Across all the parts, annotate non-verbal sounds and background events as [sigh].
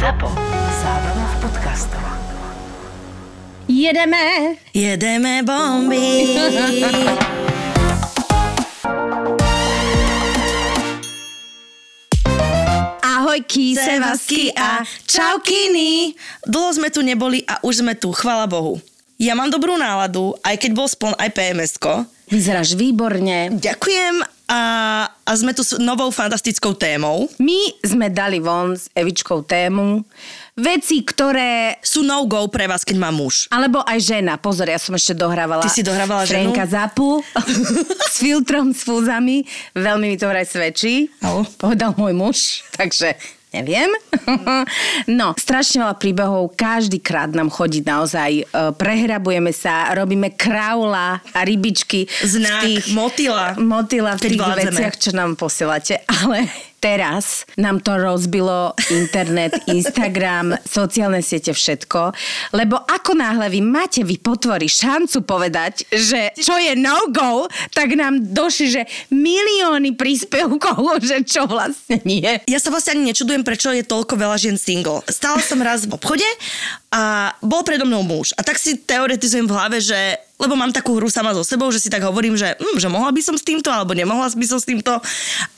ZAPO. Zábrná v podcastov. Jedeme. Jedeme bomby. Ahojky, sevasky a čaukiny. Dlho sme tu neboli a už sme tu, chvala Bohu. Ja mám dobrú náladu, aj keď bol spln aj PMS-ko. Vyzeráš výborne. Ďakujem a, a sme tu s novou fantastickou témou. My sme dali von s Evičkou tému veci, ktoré... Sú no-go pre vás, keď má muž. Alebo aj žena. Pozor, ja som ešte dohrávala... Ty si dohrávala ženu? Frenka Zapu [laughs] s filtrom, s fúzami. Veľmi mi to vraj svedčí. Au. Povedal môj muž, takže neviem. [laughs] no, strašne veľa príbehov, každý krát nám chodí naozaj, e, prehrabujeme sa, robíme kraula a rybičky. v Znak, tých- motýla. Motýla v tých vládzeme. veciach, čo nám posielate, [laughs] ale teraz nám to rozbilo internet, [laughs] Instagram, sociálne siete, všetko, lebo ako náhle vy máte, vy potvorí šancu povedať, že čo je no-go, tak nám došli, že milióny príspevkov, [laughs] že čo vlastne nie. Ja sa vlastne ani nečudujem, prečo je toľko veľa žien single. Stála som raz v obchode a bol predo mnou muž. A tak si teoretizujem v hlave, že lebo mám takú hru sama so sebou, že si tak hovorím, že, hm, že mohla by som s týmto, alebo nemohla by som s týmto.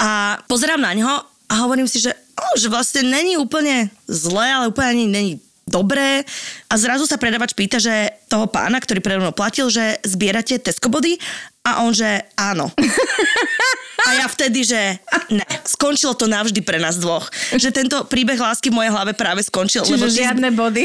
A pozerám na ňo a hovorím si, že, oh, že vlastne není úplne zlé, ale úplne ani není dobré. A zrazu sa predavač pýta, že toho pána, ktorý predo mnou platil, že zbierate Tesco-body a on, že áno. [laughs] A ja vtedy, že ne, skončilo to navždy pre nás dvoch. Že tento príbeh lásky v mojej hlave práve skončil. Čiže ty- žiadne body.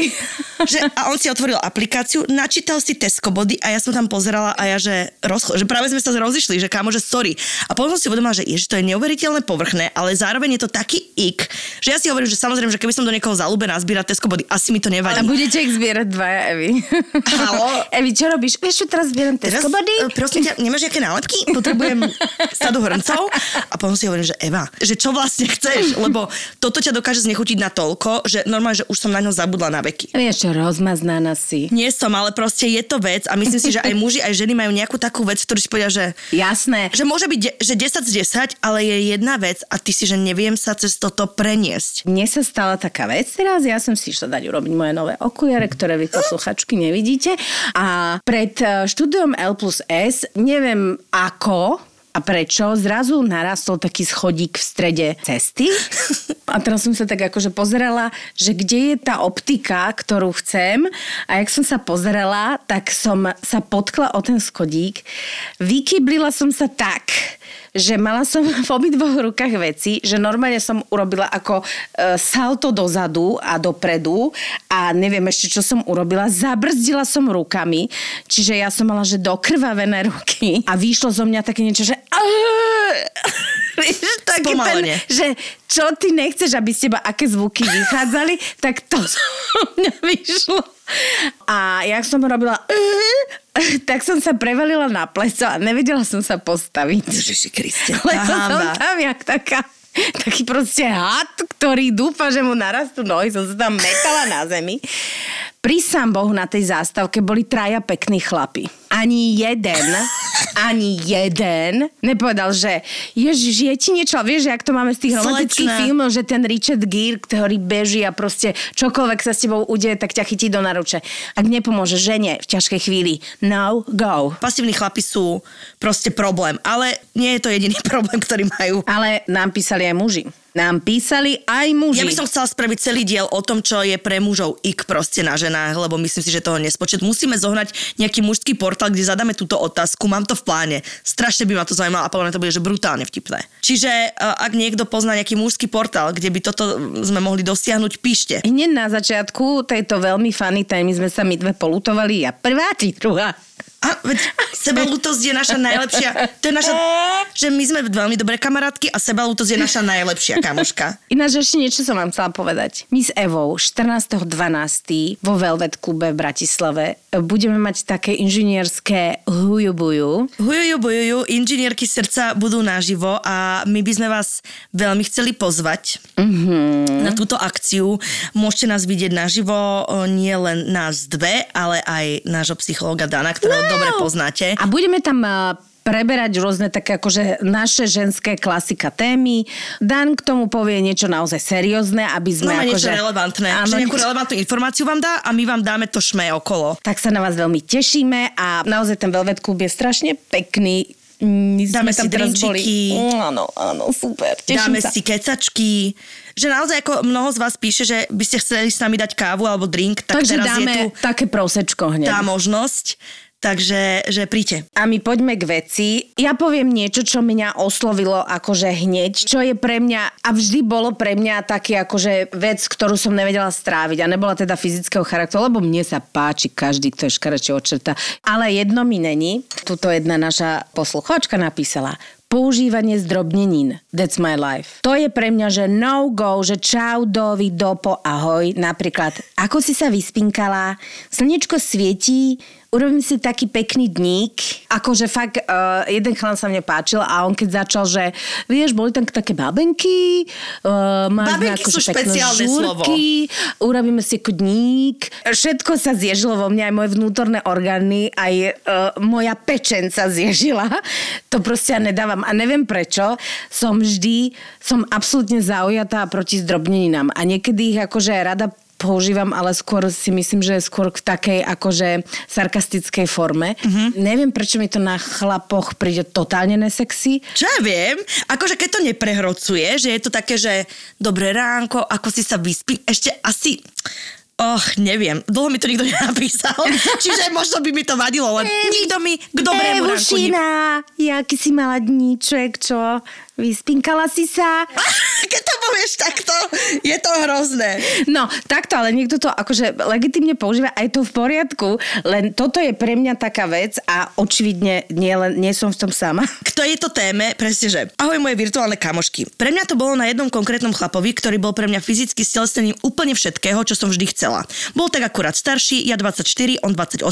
že, a on si otvoril aplikáciu, načítal si Tesco body a ja som tam pozerala a ja, že, rozcho- že práve sme sa rozišli, že kámo, že sorry. A potom som si uvedomila, že ježiš, to je neuveriteľne povrchné, ale zároveň je to taký ik, že ja si hovorím, že samozrejme, že keby som do niekoho zalúbená zbierať Tesco body, asi mi to nevadí. budete ich zbierať dvaja, Evi. Halo? Evi, čo robíš? Vieš, čo teraz zbieram Tesco body? e, prosím ťa, nemáš nejaké nálepky? Potrebujem [laughs] sadu hrncov. A potom si hovorím, že Eva, že čo vlastne chceš? Lebo toto ťa dokáže znechutiť na toľko, že normálne, že už som na ňo zabudla na veky. Vieš čo, rozmaznaná si. Nie som, ale proste je to vec a myslím si, že aj muži, aj ženy majú nejakú takú vec, ktorú si povedia, že, Jasné. že môže byť, de- že 10 z 10, ale je jedna vec a ty si, že neviem sa cez toto preniesť. Mne sa stala taká vec teraz, ja som si išla dať urobiť moje nové okuliare, ktoré vy posluchačky nevidíte. A pred eh, štúdiom L plus S, neviem ako, a prečo, zrazu narastol taký schodík v strede cesty. [laughs] A teraz som sa tak akože pozerala, že kde je tá optika, ktorú chcem. A jak som sa pozerala, tak som sa potkla o ten schodík. Vykyblila som sa tak, že mala som [laughs] v obidvoch rukách veci, že normálne som urobila ako e, salto dozadu a dopredu a neviem ešte, čo som urobila. Zabrzdila som rukami, čiže ja som mala, že dokrvavené ruky a vyšlo zo mňa také niečo, že [laughs] Vieš, taký ten, že čo ty nechceš, aby z teba aké zvuky vychádzali, tak to [laughs] zo mňa vyšlo. A jak som robila tak som sa prevalila na pleso a nevedela som sa postaviť. Ježiši Kriste. [laughs] Lebo som tam jak taká taký proste had, ktorý dúfa, že mu narastú nohy, som sa tam metala na zemi. Pri sám Bohu na tej zástavke boli traja pekní chlapi. Ani jeden, [laughs] ani jeden nepovedal, že ježiš, je ti niečo, vieš, že ak to máme z tých romantických Slečna. filmov, že ten Richard Gere, ktorý beží a proste čokoľvek sa s tebou udeje, tak ťa chytí do naruče. Ak nepomôže žene v ťažkej chvíli, no go. Pasívni chlapi sú proste problém, ale nie je to jediný [laughs] problém, ktorý majú. Ale nám písali aj muži. Nám písali aj muži. Ja by som chcela spraviť celý diel o tom, čo je pre mužov ik proste na ženách, lebo myslím si, že toho nespočet. Musíme zohnať nejaký mužský portál, kde zadáme túto otázku. Mám to v pláne. Strašne by ma to zaujímalo a podľa mňa to bude, že brutálne vtipné. Čiže uh, ak niekto pozná nejaký mužský portál, kde by toto sme mohli dosiahnuť, píšte. Hneď na začiatku tejto veľmi funny témy sme sa my dve polutovali. Ja prvá, ty druhá. A veď sebalútosť je naša najlepšia. To je naša, že my sme veľmi dobré kamarátky a sebalútosť je naša najlepšia kamoška. Ináč ešte niečo som vám chcela povedať. My s Evou 14.12. vo Velvet klube v Bratislave budeme mať také inžinierské hujubuju. Hujuju, bojuju, inžinierky srdca budú naživo a my by sme vás veľmi chceli pozvať mm-hmm. na túto akciu. Môžete nás vidieť naživo, o, nie len nás dve, ale aj nášho psychologa Dana, ktorého. Dobre poznáte. A budeme tam eh, preberať rôzne také akože naše ženské klasika témy. Dan k tomu povie niečo naozaj seriózne, aby sme No, akože... niečo relevantné. Áno, že nejakú relevantnú informáciu vám dá a my vám dáme to šme okolo. tak sa na vás veľmi tešíme a naozaj ten Velvet Club je strašne pekný. My Dáme si drinčiky. Áno, áno, super. Teším Dáme sa. si kecačky. Že naozaj ako mnoho z vás píše, že by ste chceli s nami dať kávu alebo drink, tak Takže teraz dáme je tu také prosečko hneď. tá možnosť. Takže že príďte. A my poďme k veci. Ja poviem niečo, čo mňa oslovilo akože hneď, čo je pre mňa a vždy bolo pre mňa taký akože vec, ktorú som nevedela stráviť a nebola teda fyzického charakteru, lebo mne sa páči každý, kto je škarečie očrta. Ale jedno mi není. Tuto jedna naša poslucháčka napísala používanie zdrobnenín. That's my life. To je pre mňa, že no go, že čau, dovi, dopo, ahoj. Napríklad, ako si sa vyspinkala, slnečko svietí, urobím si taký pekný dník. Akože fakt, uh, jeden chlán sa mne páčil a on keď začal, že vieš, boli tam také babenky, uh, máš Babenky akože sú špeciálne slovo. žúrky, urobíme si kudník. Všetko sa zježilo vo mne, aj moje vnútorné orgány, aj uh, moja pečen sa zježila. To proste ja nedávam. A neviem prečo, som vždy, som absolútne zaujatá proti zdrobneninám. A niekedy ich akože rada používam, ale skôr si myslím, že skôr v takej akože sarkastickej forme. Uh-huh. Neviem, prečo mi to na chlapoch príde totálne nesexy. Čo ja viem, akože keď to neprehrocuje, že je to také, že dobré ránko, ako si sa vyspí, ešte asi... Och, neviem. Dlho mi to nikto [laughs] nenapísal, čiže možno by mi to vadilo, len nikto mi k dobrému ránku... Evušina, jaký si mala dníček, čo? Vyspinkala si sa? [laughs] Keď to povieš takto, je to hrozné. No, takto, ale niekto to akože legitimne používa, aj to v poriadku, len toto je pre mňa taká vec a očividne nie, len, nie som v tom sama. K tejto téme, presne, že ahoj moje virtuálne kamošky. Pre mňa to bolo na jednom konkrétnom chlapovi, ktorý bol pre mňa fyzicky stelesnením úplne všetkého, čo som vždy chcela. Bol tak akurát starší, ja 24, on 28,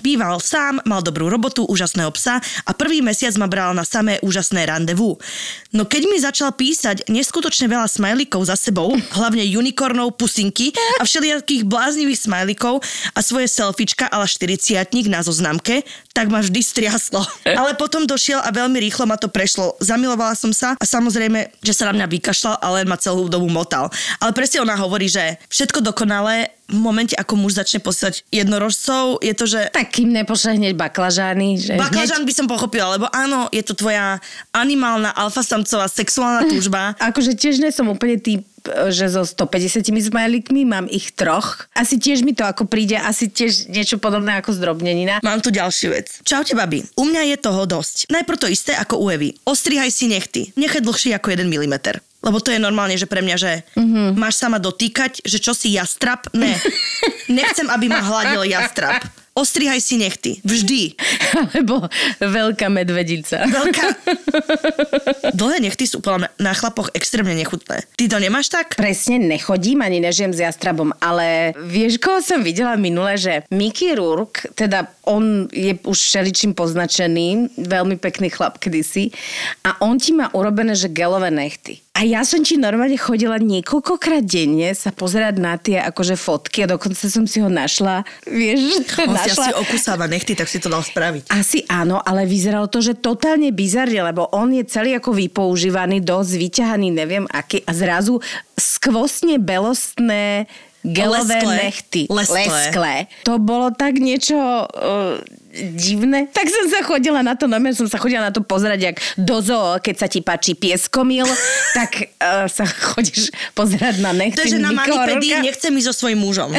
býval sám, mal dobrú robotu, úžasného psa a prvý mesiac ma bral na samé úžasné randevu. No keď mi začal písať neskutočne veľa smajlíkov za sebou, hlavne unikornov, pusinky a všelijakých bláznivých smajlíkov a svoje selfiečka ale 40 na zoznamke, tak ma vždy striaslo. Ale potom došiel a veľmi rýchlo ma to prešlo. Zamilovala som sa a samozrejme, že sa na mňa vykašľal a len ma celú dobu motal. Ale presne ona hovorí, že všetko dokonalé v momente, ako muž začne posielať jednorožcov, je to, že Tak kým nepošle hneď baklažány, že Baklažan by som pochopila, lebo áno, je to tvoja animálna alfasamcová sexuálna túžba. Akože tiež nie som úplne typ, že so 150 smajlikmi mám ich troch. Asi tiež mi to ako príde, asi tiež niečo podobné ako zdrobnenina. Mám tu ďalšiu vec. Čaute, babi. U mňa je toho dosť. Najprv to isté ako u Evy. Ostrihaj si nechty. Nechaj dlhšie ako 1 mm. Lebo to je normálne, že pre mňa, že mm-hmm. máš sa ma dotýkať, že čo si jastrap? Ne. [laughs] Nechcem, aby ma hladil jastrap. Ostrihaj si nechty. Vždy. Alebo veľká medvedica. Veľká... Dlhé nechty sú podľa mňa na chlapoch extrémne nechutné. Ty to nemáš tak? Presne nechodím ani nežijem s jastrabom, ale vieš, koho som videla minule, že Mickey Rourke, teda on je už všeličím poznačený, veľmi pekný chlap kedysi, a on ti má urobené, že gelové nechty. A ja som ti normálne chodila niekoľkokrát denne sa pozerať na tie akože fotky a dokonca som si ho našla, vieš, On si našla. asi okusáva nechty, tak si to dal spraviť. Asi áno, ale vyzeralo to, že totálne bizarne, lebo on je celý ako vypoužívaný, dosť vyťahaný, neviem aký, a zrazu skvostne belostné gelové Lesklé. nechty. Lesklé. Lesklé. To bolo tak niečo uh, divné. Tak som sa chodila na to, no som sa chodila na to pozerať, jak do zoo, keď sa ti páči pieskomil, [laughs] tak uh, sa chodíš pozerať na nechty. To je, že na manipedii nechcem ísť so svojím mužom.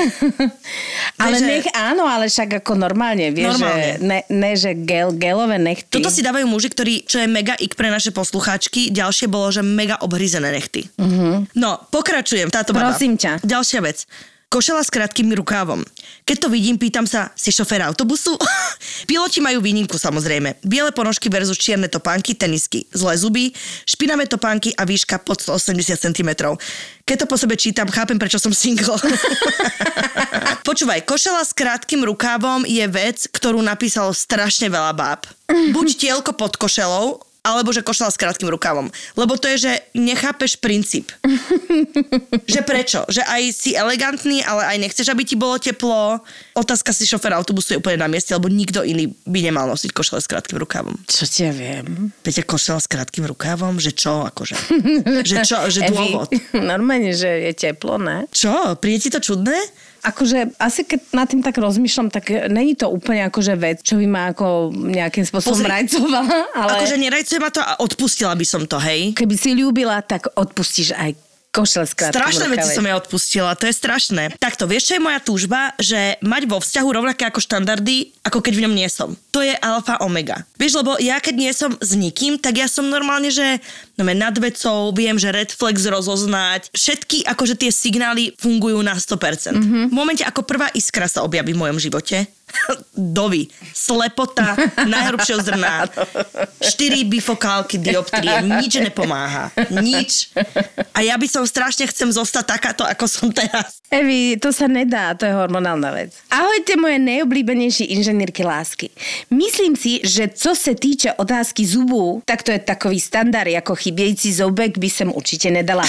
[laughs] Ale Vieš, že- nech, áno, ale však ako normálne, vieš, Normálne. že ne, ne, že gel, gelové nechty. Toto si dávajú muži, ktorí, čo je mega ik pre naše poslucháčky, ďalšie bolo, že mega obhryzené nechty. Uh-huh. No, pokračujem, táto baba. Prosím ťa. Ďalšia vec. Košela s krátkým rukávom. Keď to vidím, pýtam sa, si šofér autobusu? [laughs] Piloti majú výnimku samozrejme. Biele ponožky versus čierne topánky, tenisky, zlé zuby, špinavé topánky a výška pod 180 cm. Keď to po sebe čítam, chápem, prečo som single. [laughs] Počúvaj, košela s krátkým rukávom je vec, ktorú napísalo strašne veľa báb. Buď tielko pod košelou, alebo že košela s krátkým rukavom. Lebo to je, že nechápeš princíp. [laughs] že prečo? Že aj si elegantný, ale aj nechceš, aby ti bolo teplo. Otázka si šoféra autobusu je úplne na mieste, lebo nikto iný by nemal nosiť košele s krátkým rukavom. Čo ti ja viem? Peťa košela s krátkým rukavom? Že čo? Akože? [laughs] že čo? Že dôvod? [laughs] Normálne, že je teplo, ne? Čo? Príde ti to čudné? Akože asi keď nad tým tak rozmýšľam, tak není to úplne akože vec, čo by ma ako nejakým spôsobom Pozri. rajcovala, ale Akože nerajcuje ma to a odpustila by som to, hej? keby si ľúbila, tak odpustíš aj košele s Strašné veci som ja odpustila, to je strašné. Takto, vieš, čo je moja túžba? Že mať vo vzťahu rovnaké ako štandardy, ako keď v ňom nie som. To je alfa omega. Vieš, lebo ja keď nie som s nikým, tak ja som normálne, že no, nad vecou, viem, že red flex rozoznať. Všetky akože tie signály fungujú na 100%. Mm-hmm. V momente, ako prvá iskra sa objaví v mojom živote, dovi, slepota [laughs] najhrubšieho zrna, štyri bifokálky dioptrie, nič nepomáha. Nič. A ja by som strašne chcem zostať takáto, ako som teraz. Evi, to sa nedá, to je hormonálna vec. Ahojte moje najobľúbenejšie inženýrky lásky. Myslím si, že co se týče otázky zubů, tak to je takový standard, jako chybějící zoubek by sem určitě nedala.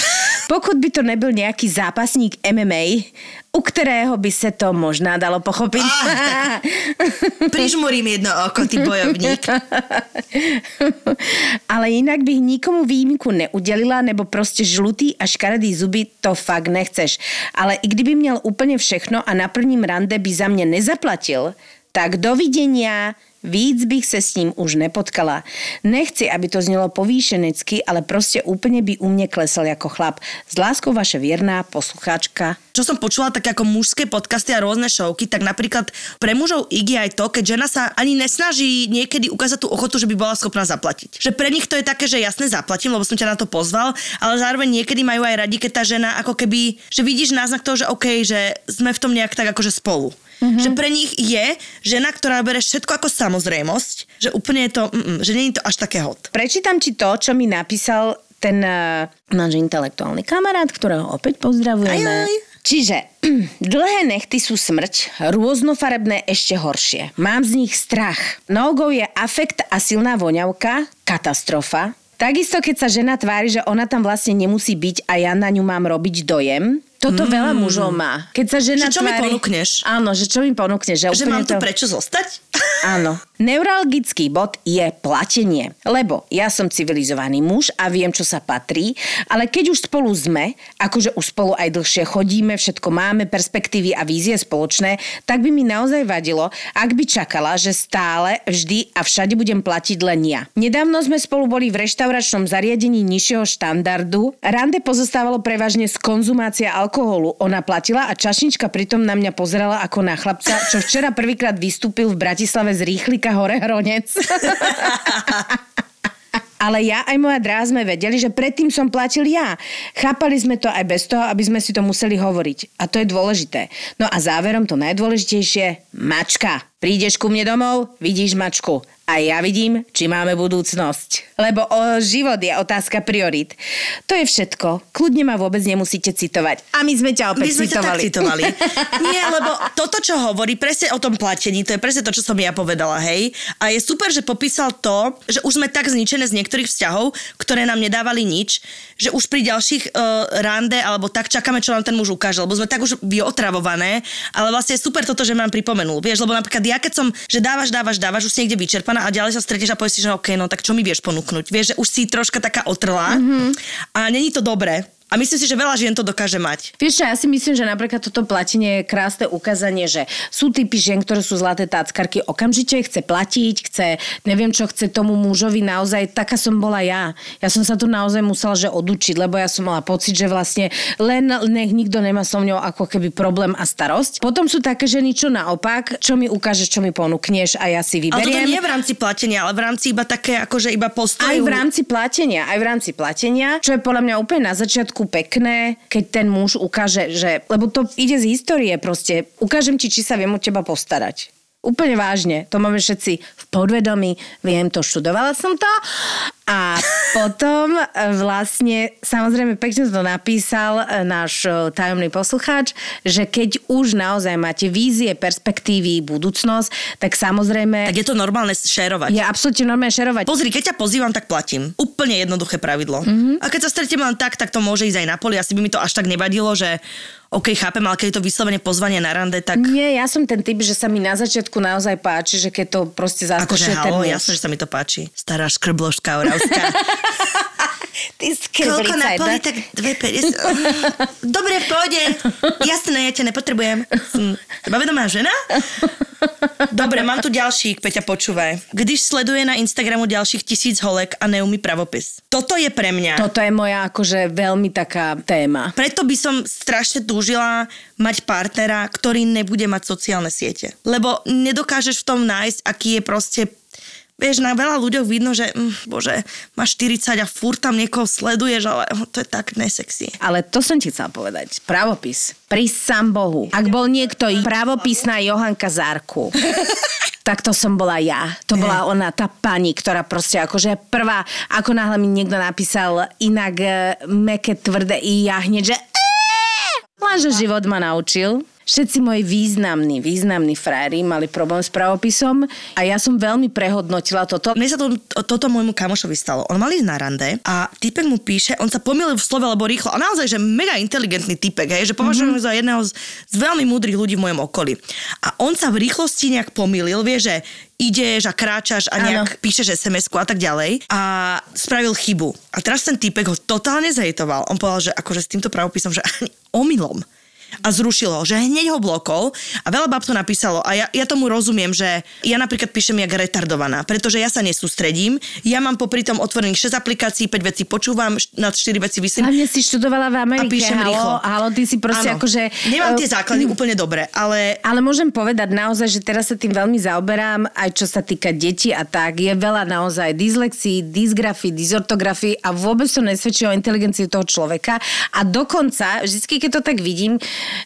Pokud by to nebyl nějaký zápasník MMA, u kterého by se to možná dalo pochopit. Ah, [laughs] Prižmurím jedno oko, ty bojovník. [laughs] Ale jinak bych nikomu výjimku neudělila, nebo prostě žlutý a škaredý zuby, to fakt nechceš. Ale i kdyby měl úplně všechno a na prvním rande by za mě nezaplatil, tak dovidenia, víc bych se s ním už nepotkala. Nechci, aby to znělo povýšenecky, ale prostě úplně by u mě klesl jako chlap. S láskou vaše věrná poslucháčka Čo som počula, tak ako mužské podcasty a rôzne šovky, tak napríklad pre mužov igi aj to, keď žena sa ani nesnaží niekedy ukázať tú ochotu, že by bola schopná zaplatiť. Že pre nich to je také, že jasne zaplatím, lebo som ťa na to pozval, ale zároveň niekedy majú aj radi, keď tá žena ako keby, že vidíš náznak toho, že OK, že sme v tom nejak tak akože spolu. Mm-hmm. Že pre nich je žena, ktorá bere všetko ako samozrejmosť, že úplne je to, mm, že je to až také hot. Prečítam ti to, čo mi napísal ten uh, náš intelektuálny kamarát, ktorého opäť pozdravujeme. Aj, aj. Čiže [clears throat] dlhé nechty sú smrť, rôznofarebné ešte horšie. Mám z nich strach. Nogou je afekt a silná voňavka, katastrofa. Takisto, keď sa žena tvári, že ona tam vlastne nemusí byť a ja na ňu mám robiť dojem, toto mm. veľa mužov má. Keď sa žena Že čo mi tvári... ponúkneš? Áno, že čo mi ponúkneš. Že, Že mám tu to... prečo zostať? Áno. Neuralgický bod je platenie. Lebo ja som civilizovaný muž a viem, čo sa patrí, ale keď už spolu sme, akože už spolu aj dlhšie chodíme, všetko máme, perspektívy a vízie spoločné, tak by mi naozaj vadilo, ak by čakala, že stále, vždy a všade budem platiť len ja. Nedávno sme spolu boli v reštauračnom zariadení nižšieho štandardu. Rande pozostávalo prevažne z konzumácia alkoholu. Ona platila a čašnička pritom na mňa pozerala ako na chlapca, čo včera prvýkrát vystúpil v Bratislave z rýchlika hore Hronec. [laughs] Ale ja aj moja dráha sme vedeli, že predtým som platil ja. Chápali sme to aj bez toho, aby sme si to museli hovoriť. A to je dôležité. No a záverom to najdôležitejšie, mačka. Prídeš ku mne domov, vidíš mačku. A ja vidím, či máme budúcnosť. Lebo o, život je otázka priorit. To je všetko. Kľudne ma vôbec nemusíte citovať. A my sme ťa opäť My sme ťa tak citovali. citovali. [laughs] Nie, lebo toto, čo hovorí, presne o tom platení, to je presne to, čo som ja povedala, hej. A je super, že popísal to, že už sme tak zničené z niektorých vzťahov, ktoré nám nedávali nič, že už pri ďalších uh, rande alebo tak čakáme, čo nám ten muž ukáže, lebo sme tak už vyotravované, ale vlastne je super toto, že mám pripomenul. Vieš, lebo napríklad ja keď som, že dávaš, dávaš, dávaš, už si niekde vyčerpaná a ďalej sa stretneš a povieš si, že OK, no tak čo mi vieš ponúknuť? Vieš, že už si troška taká otrlá mm-hmm. a není to dobré. A myslím si, že veľa žien to dokáže mať. Vieš čo, ja si myslím, že napríklad toto platenie je krásne ukázanie, že sú typy žien, ktoré sú zlaté táckarky, okamžite chce platiť, chce, neviem čo, chce tomu mužovi naozaj, taká som bola ja. Ja som sa tu naozaj musela že odučiť, lebo ja som mala pocit, že vlastne len nech nikto nemá so mňou ako keby problém a starosť. Potom sú také ženy, čo naopak, čo mi ukážeš, čo mi ponúkneš a ja si Ale toto vyberiem. nie v rámci platenia, ale v rámci iba také, akože iba postoju. Aj v rámci platenia, aj v rámci platenia, čo je podľa mňa úplne na začiatku pekné, keď ten muž ukáže, že, lebo to ide z histórie proste, ukážem ti, či sa viem o teba postarať. Úplne vážne, to máme všetci v podvedomí, viem to, študovala som to A potom e, vlastne, samozrejme, pekne to napísal e, náš e, tajomný poslucháč, že keď už naozaj máte vízie, perspektívy, budúcnosť, tak samozrejme... Tak je to normálne šerovať. je absolútne normálne šerovať. Pozri, keď ťa pozývam, tak platím. Úplne jednoduché pravidlo. Mhm. Mm-hmm. A keď sa stretiem len tak, tak to môže ísť aj na poli. Asi by mi to až tak nevadilo, že OK, chápem, ale keď je to vyslovene pozvanie na rande, tak Nie, ja som ten typ, že sa mi na začiatku naozaj páči, že keď to proste akože zaskočuje ten halo, muž. jasné, že sa mi to páči. Stará škrbložka oravská. Ty Koľko na poli, tak 2,50. Dobre, v pohode. Jasné, ja ťa nepotrebujem. Hm. Sebavedomá žena? Dobre, mám tu ďalších, Peťa, počúvaj. Když sleduje na Instagramu ďalších tisíc holek a neumí pravopis. Toto je pre mňa. Toto je moja akože veľmi taká téma. Preto by som strašne túžila mať partnera, ktorý nebude mať sociálne siete. Lebo nedokážeš v tom nájsť, aký je proste Vieš, na veľa ľuďoch vidno, že mm, bože, máš 40 a furt tam niekoho sleduješ, ale [laughs] to je tak nesexy. Ale to som ti chcela povedať. Pravopis. Pri sám Bohu. Ak bol niekto pravopisná Johanka Zárku, [laughs] tak to som bola ja. To bola ona, tá pani, ktorá proste akože prvá, ako náhle mi niekto napísal inak e, meké, tvrdé i ja hneď, že Lenže život ma naučil. Všetci moji významní, významní frári mali problém s pravopisom a ja som veľmi prehodnotila toto. Mne sa to, toto môjmu kamošovi stalo. On mal ísť na rande a typek mu píše, on sa pomýlil v slove, lebo rýchlo. A naozaj, že mega inteligentný typek, hej, že považujem mm-hmm. za jedného z, z veľmi múdrych ľudí v mojom okolí. A on sa v rýchlosti nejak pomýlil, vie, že ideš a kráčaš a nejak Áno. píšeš sms a tak ďalej a spravil chybu. A teraz ten typek ho totálne zhejtoval. On povedal, že akože s týmto pravopisom, že ani omylom a zrušil ho, že hneď ho blokol a veľa bab to napísalo a ja, ja tomu rozumiem, že ja napríklad píšem jak retardovaná, pretože ja sa nesústredím, ja mám popri tom otvorených 6 aplikácií, 5 vecí počúvam, nad 4 veci vysím Hlavne si študovala v a Amerike, píšem halo, rýchlo. halo, ty si proste Áno. akože... Nemám eh, tie základy úplne dobre, ale Ale môžem povedať naozaj, že teraz sa tým veľmi zaoberám, aj čo sa týka detí a tak. Je veľa naozaj dyslexii, dysgrafii, dysortografii a vôbec to nesvedčí o inteligencii toho človeka. A dokonca, vždy, keď to tak vidím,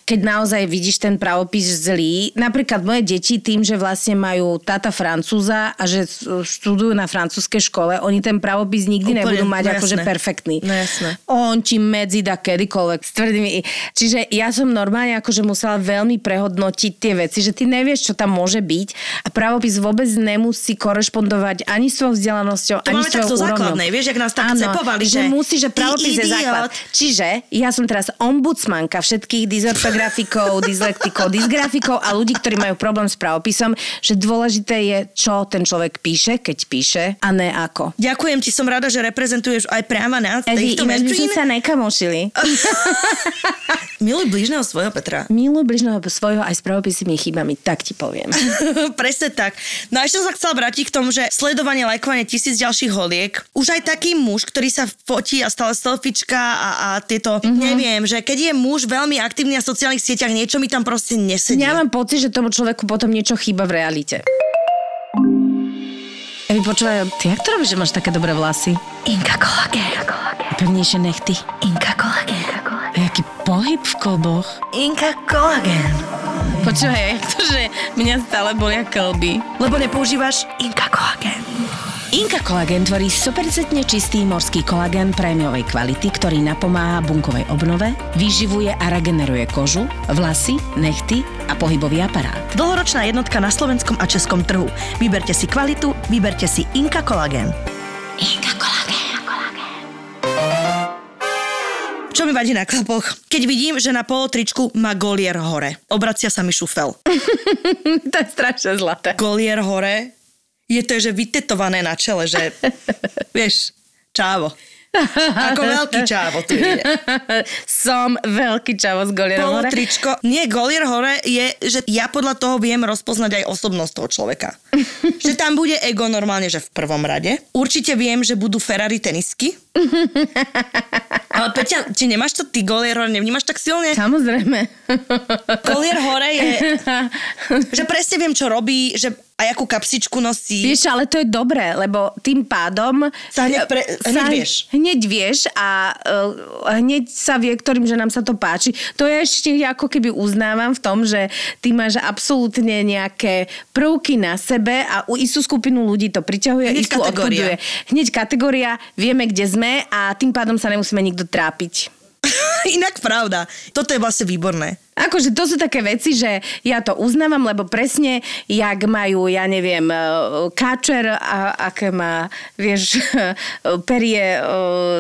keď naozaj vidíš ten pravopis zlý, napríklad moje deti tým, že vlastne majú táta francúza a že študujú na francúzskej škole, oni ten pravopis nikdy Úplne, nebudú mať no akože perfektný. No jasné. On ti medzi dá kedykoľvek s tvrdými. Čiže ja som normálne akože musela veľmi prehodnotiť tie veci, že ty nevieš, čo tam môže byť a pravopis vôbec nemusí korešpondovať ani s tvojou vzdelanosťou, To ani s tvojou základnej, vieš, jak nás tak Áno, cepovali, že, že musí, že pravopis je základ. Čiže ja som teraz ombudsmanka všetkých dysortografikov, dyslektikov, dysgrafikov a ľudí, ktorí majú problém s pravopisom, že dôležité je, čo ten človek píše, keď píše a ne ako. ďakujem ti, som rada, že reprezentuješ aj práva nás, týchto ináč by sme sa nekamošili. [laughs] Miluj blížneho svojho Petra. Miluj bližného svojho aj s pravopisnými chybami, tak ti poviem. [laughs] Presne tak. No a ešte som sa chcela vrátiť k tomu, že sledovanie, lajkovanie tisíc ďalších holiek. Už aj taký muž, ktorý sa fotí a stále selfiečka a, a tieto, Mhm. mm-hmm. neviem, že keď je muž veľmi aktívny na sociálnych sieťach, niečo mi tam proste nesedí. Ja mám pocit, že tomu človeku potom niečo chýba v realite. Evi, počúvaj, ty jak to robíš, že máš také dobré vlasy? Inka kolagén. Pevnejšie nechty. Inka kolagén. A jaký pohyb v kolboch. Inka kolagén. Počúvaj, jak to, že mňa stále bolia kolby. Lebo nepoužívaš Inka kolagén. Inka kolagén tvorí 100% čistý morský kolagén prémiovej kvality, ktorý napomáha bunkovej obnove, vyživuje a regeneruje kožu, vlasy, nechty a pohybový aparát. Dlhoročná jednotka na slovenskom a českom trhu. Vyberte si kvalitu, vyberte si Inka Kolagén. Inka kolagén. Čo mi vadí na klapoch? Keď vidím, že na polotričku má golier hore. Obracia sa mi šufel. [laughs] to je strašne zlaté. Golier hore je to, že vytetované na čele, že [laughs] vieš, čávo. Ako veľký čávo tu je. [laughs] Som veľký čavo z Golierom hore. Polotričko. Nie, golier hore je, že ja podľa toho viem rozpoznať aj osobnosť toho človeka. [laughs] že tam bude ego normálne, že v prvom rade. Určite viem, že budú Ferrari tenisky. Ale Peťa, či nemáš to ty golier hore, nevnímaš tak silne? Samozrejme. Golier hore je, že presne viem, čo robí, že a jakú kapsičku nosí. Vieš, ale to je dobré, lebo tým pádom... Sa hneď pre- hneď vieš. Hneď vieš a uh, hneď sa vie, ktorým ženám sa to páči. To ja ešte ako keby uznávam v tom, že ty máš absolútne nejaké prvky na sebe a u istú skupinu ľudí to priťahuje, Hneď istú kategória. odpuduje. Hneď kategória, vieme, kde sme a tým pádom sa nemusíme nikto trápiť. [laughs] Inak pravda. Toto je vlastne výborné. Akože to sú také veci, že ja to uznávam, lebo presne, jak majú, ja neviem, e, káčer a aké má, vieš, [laughs] perie e,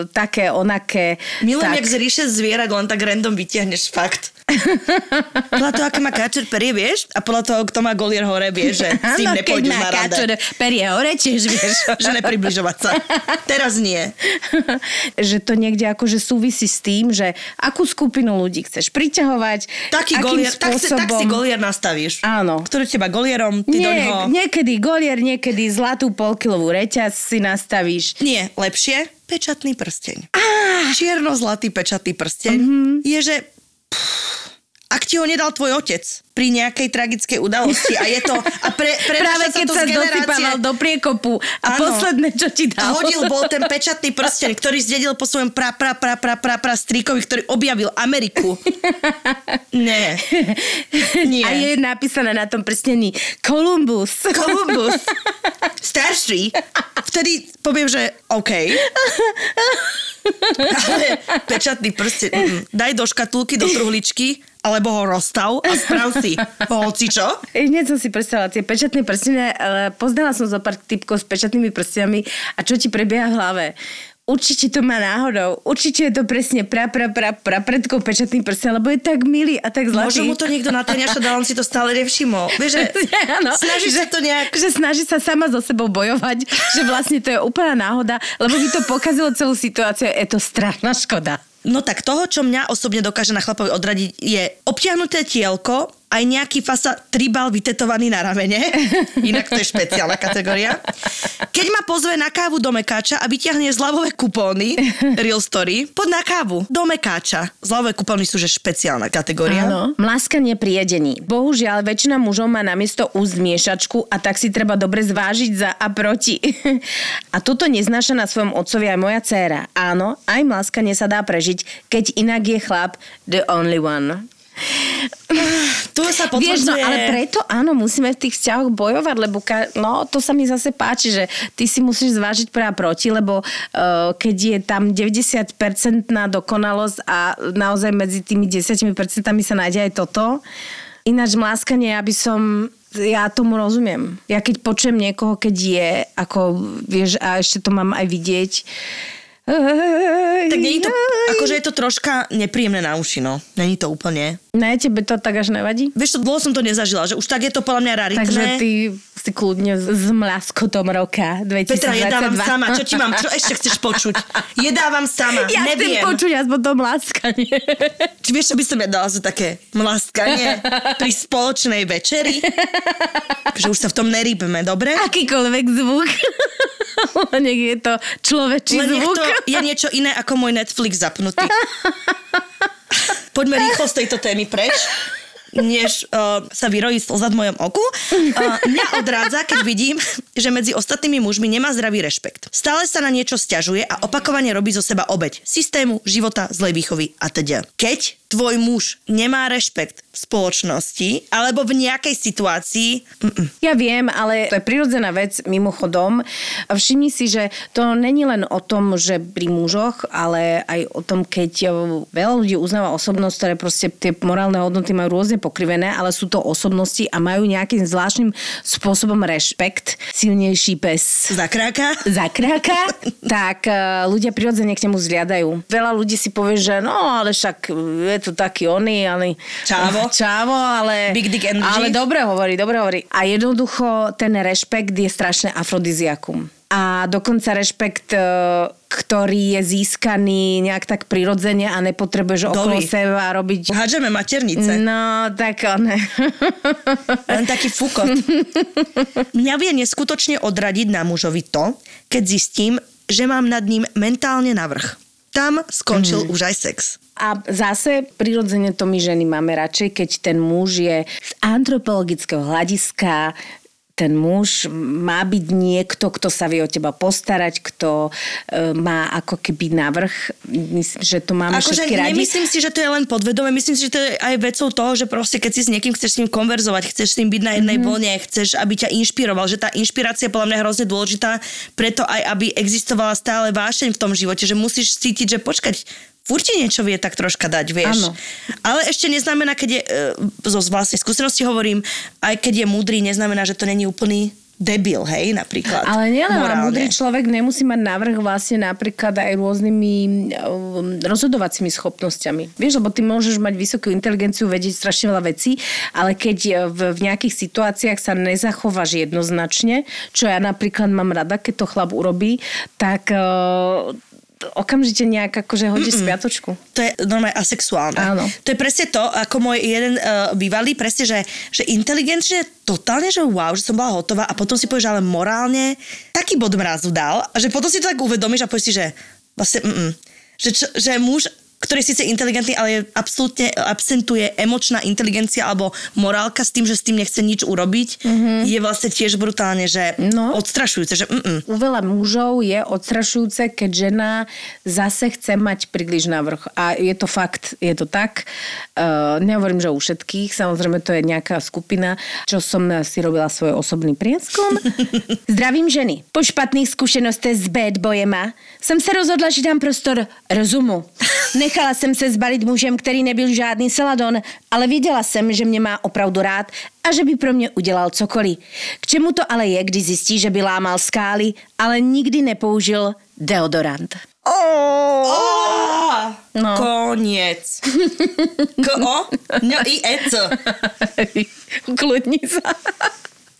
také, onaké. Milujem, tak. jak z ríše zvierat len tak random vytiahneš fakt. [laughs] podľa toho, aké má káčer perie, vieš? A podľa toho, kto má golier hore, vieš, že [laughs] s tým nepôjdeš na rande. káčer perie hore, tiež vieš. že nepribližovať sa. Teraz nie. že to niekde akože súvisí s tým, že akú skupinu ľudí chceš priťahovať, Taký akým golier, tak, si, tak si spôsobom- golier nastavíš. Áno. Ktorý teba golierom, ty Nie, ňoho... niekedy golier, niekedy zlatú polkilovú reťaz si nastavíš. Nie, lepšie, pečatný prsteň. Čierno-zlatý pečatný prsteň je, že pff, ak ti ho nedal tvoj otec pri nejakej tragickej udalosti a je to... A pre, [laughs] pre Práve keď to sa dosypával do priekopu a Áno. posledné, čo ti dal. Hodil bol ten [laughs] pečatný prsteň, ktorý zdedil po svojom pra, pra, pra, pra, pra, pra strýkovi, ktorý objavil Ameriku. Nie. [laughs] Nie. A je napísané na tom prstení Columbus. Columbus. Starší. Vtedy poviem, že OK. Ale pečatný prsteň. mm, Daj do škatulky, do truhličky, alebo ho rozstav a sprav si hoci čo. Hneď som si predstavila tie pečatné prstene, ale poznala som zo pár typkov s pečatnými prstiami a čo ti prebieha v hlave. Určite to má náhodou. Určite je to presne pra, pra, pra, pra predkov pečatný prsten, lebo je tak milý a tak zlatý. Možno mu to niekto natáňaša dal, on si to stále nevšimol. Vieš, že [laughs] Áno, snaží že, sa to nejak... Že snaží sa sama so sebou bojovať, že vlastne to je úplná náhoda, lebo by to pokazilo celú situáciu. Je to strašná škoda. No tak toho, čo mňa osobne dokáže na chlapovi odradiť, je obtiahnuté tielko, aj nejaký fasa tribal vytetovaný na ramene. [laughs] Inak to je špeciálna kategória. Keď ma pozve na kávu do Mekáča a vyťahne zľavové kupóny, [laughs] real story, pod na kávu do Mekáča. Zľavové kupóny sú že špeciálna kategória. Áno. Mláskanie pri jedení. Bohužiaľ, väčšina mužov má namiesto úst miešačku a tak si treba dobre zvážiť za a proti. [laughs] a toto neznáša na svojom otcovi aj moja dcéra. Áno, aj mláskanie sa dá prežiť, keď inak je chlap the only one. Tu sa potvrdzuje... Vieš, no ale preto áno, musíme v tých vzťahoch bojovať, lebo ka, no, to sa mi zase páči, že ty si musíš zvážiť pre a proti, lebo uh, keď je tam 90% na dokonalosť a naozaj medzi tými 10% sa nájde aj toto, ináč mláskanie, ja by som ja tomu rozumiem. Ja keď počujem niekoho, keď je, ako vieš, a ešte to mám aj vidieť, Tak nie je to, akože je to troška nepríjemné na uši, no. Není to úplne. Ne, tebe to tak až nevadí? Vieš, to dlho som to nezažila, že už tak je to podľa mňa raritné. Takže ty si kľudne s mlaskotom roka 2022. Petra, jedávam sama. Čo ti mám? Čo ešte chceš počuť? Jedávam sama. [laughs] Ja Neviem. chcem počuť aspoň to mlaskanie. Či vieš, čo by som ja dala také mlaskanie pri spoločnej večeri? [laughs] že už sa v tom nerýbeme, dobre? Akýkoľvek zvuk. [laughs] Nech je to človečí Len zvuk. to je niečo iné ako môj Netflix zapnutý. Poďme rýchlo z tejto témy preč než uh, sa vyrojí slza v mojom oku. Uh, mňa odrádza, keď vidím, že medzi ostatnými mužmi nemá zdravý rešpekt. Stále sa na niečo stiažuje a opakovane robí zo seba obeď systému, života, zlej výchovy a teda. Keď tvoj muž nemá rešpekt v spoločnosti alebo v nejakej situácii, mm-mm. Ja viem, ale to je prirodzená vec mimochodom. Všimni si, že to není len o tom, že pri mužoch, ale aj o tom, keď eh, veľa ľudí uznáva osobnosť, ktoré proste tie morálne hodnoty majú rôzne pokrivené, ale sú to osobnosti a majú nejakým zvláštnym spôsobom rešpekt. Silnejší pes zakráka. zakráka, tak eh, ľudia prirodzene k nemu zliadajú. Veľa ľudí si povie, že no, ale však je to taký oný, ale... Čávo. [laughs] Čávo, ale... Big dick energy. Ale dobre hovorí, dobre hovorí. A jednoducho ten rešpekt je strašné afrodiziakum. A dokonca rešpekt, eh, ktorý je získaný nejak tak prirodzene a nepotrebuješ okolo Doli. seba robiť... Hádžeme maternice. No, tak on... [laughs] Len taký fukot. Mňa vie neskutočne odradiť na mužovi to, keď zistím, že mám nad ním mentálne navrh. Tam skončil mm. už aj sex. A zase prirodzene to my ženy máme radšej, keď ten muž je z antropologického hľadiska ten muž má byť niekto, kto sa vie o teba postarať, kto e, má ako keby navrh. Myslím, že to máme Akože všetky radi. nemyslím si, že to je len podvedome, myslím si, že to je aj vecou toho, že proste keď si s niekým chceš s ním konverzovať, chceš s ním byť na jednej Mhm. mm-hmm. vlne, chceš, aby ťa inšpiroval, že tá inšpirácia je podľa mňa hrozne dôležitá, preto aj aby existovala stále vášeň v tom živote, že musíš cítiť, že počkať, furt ti niečo vie tak troška dať, vieš. Áno. Ale ešte neznamená, keď je, e, zo vlastnej skúsenosti hovorím, aj keď je múdry, neznamená, že to není úplný debil, hej, napríklad. Ale nielen múdry človek nemusí mať návrh vlastne napríklad aj rôznymi um, rozhodovacími schopnosťami. Vieš, lebo ty môžeš mať vysokú inteligenciu, vedieť strašne veľa vecí, ale keď e, v, v nejakých situáciách sa nezachováš jednoznačne, čo ja napríklad mám rada, keď to chlap urobí, tak uh, okamžite nejak akože hodí spiatočku. To je normálne asexuálne. Áno. To je presne to, ako môj jeden uh, bývalý, presne, že, že inteligenčne totálne, že wow, že som bola hotová a potom si povieš, ale morálne taký bod mrazu dal že potom si to tak uvedomíš a povieš si, že vlastne, mm, že, čo, že muž ktorý je síce inteligentný, ale je absolútne absentuje emočná inteligencia alebo morálka s tým, že s tým nechce nič urobiť, mm-hmm. je vlastne tiež brutálne, že No. odstrašujúce, že U veľa mužov je odstrašujúce, keď žena zase chce mať príliš navrh. A je to fakt, je to tak. Uh, nehovorím, že u všetkých, samozrejme to je nejaká skupina, čo som si robila svoj osobný prieskum. [laughs] Zdravím ženy. Po špatných zkušenostech s bad boyema jsem se rozhodla, že dám prostor rozumu. Nechala jsem se zbalit mužem, který nebyl žádný saladon, ale věděla jsem, že mě má opravdu rád a že by pro mě udělal cokoliv. K čemu to ale je, když zjistí, že by lámal skály, ale nikdy nepoužil deodorant. Oh, No. Koniec. K-o? No i ec. [laughs] Kľudni sa.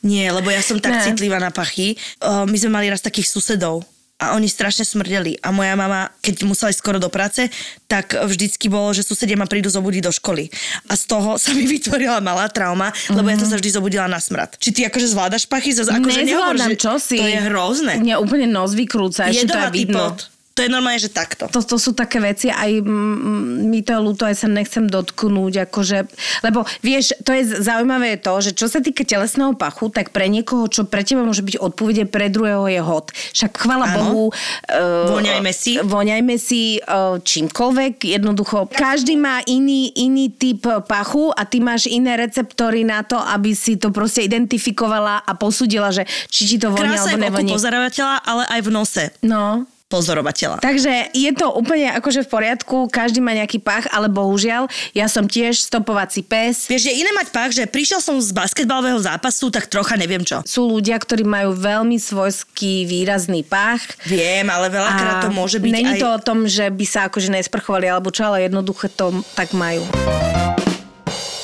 Nie, lebo ja som tak Ne. citlivá na pachy. Uh, my sme mali raz takých susedov a oni strašne smrdeli. A moja mama, keď musela ísť skoro do práce, tak vždycky bolo, že susedia ma prídu zobudiť do školy. A z toho sa mi vytvorila malá trauma, lebo ja som sa vždy zobudila na smrad. Či ty akože zvládaš pachy? Zas, akože nehovor, že čo si. To je hrozné. Mňa úplne nos vykrúca, ešte to je vidno. pot. To je normálne, že takto. To, to sú také veci, aj mi to je ľúto, aj sa nechcem dotknúť, akože, lebo vieš, to je zaujímavé to, že čo sa týka telesného pachu, tak pre niekoho, čo pre teba môže byť odpovede, pre druhého je hot. Však chvala. Bohu. Uh, Voňajme si. Voňajme si uh, čímkoľvek, jednoducho. Každý má iný, iný typ pachu a ty máš iné receptory na to, aby si to proste identifikovala a posúdila, že či ti to vonia Krása je alebo v oku nevoní. pozorovateľa, ale aj v nose No, pozorovateľa. Takže je to úplne akože v poriadku, každý má nejaký pach, ale bohužiaľ, ja som tiež stopovací pes. Vieš, je iné mať pach, že prišiel som z basketbalového zápasu, tak trocha neviem čo. Sú ľudia, ktorí majú veľmi svojský výrazný pach. Viem, ale veľakrát to môže byť Není aj... to o tom, že by sa akože nesprchovali alebo čo, ale jednoducho to tak majú.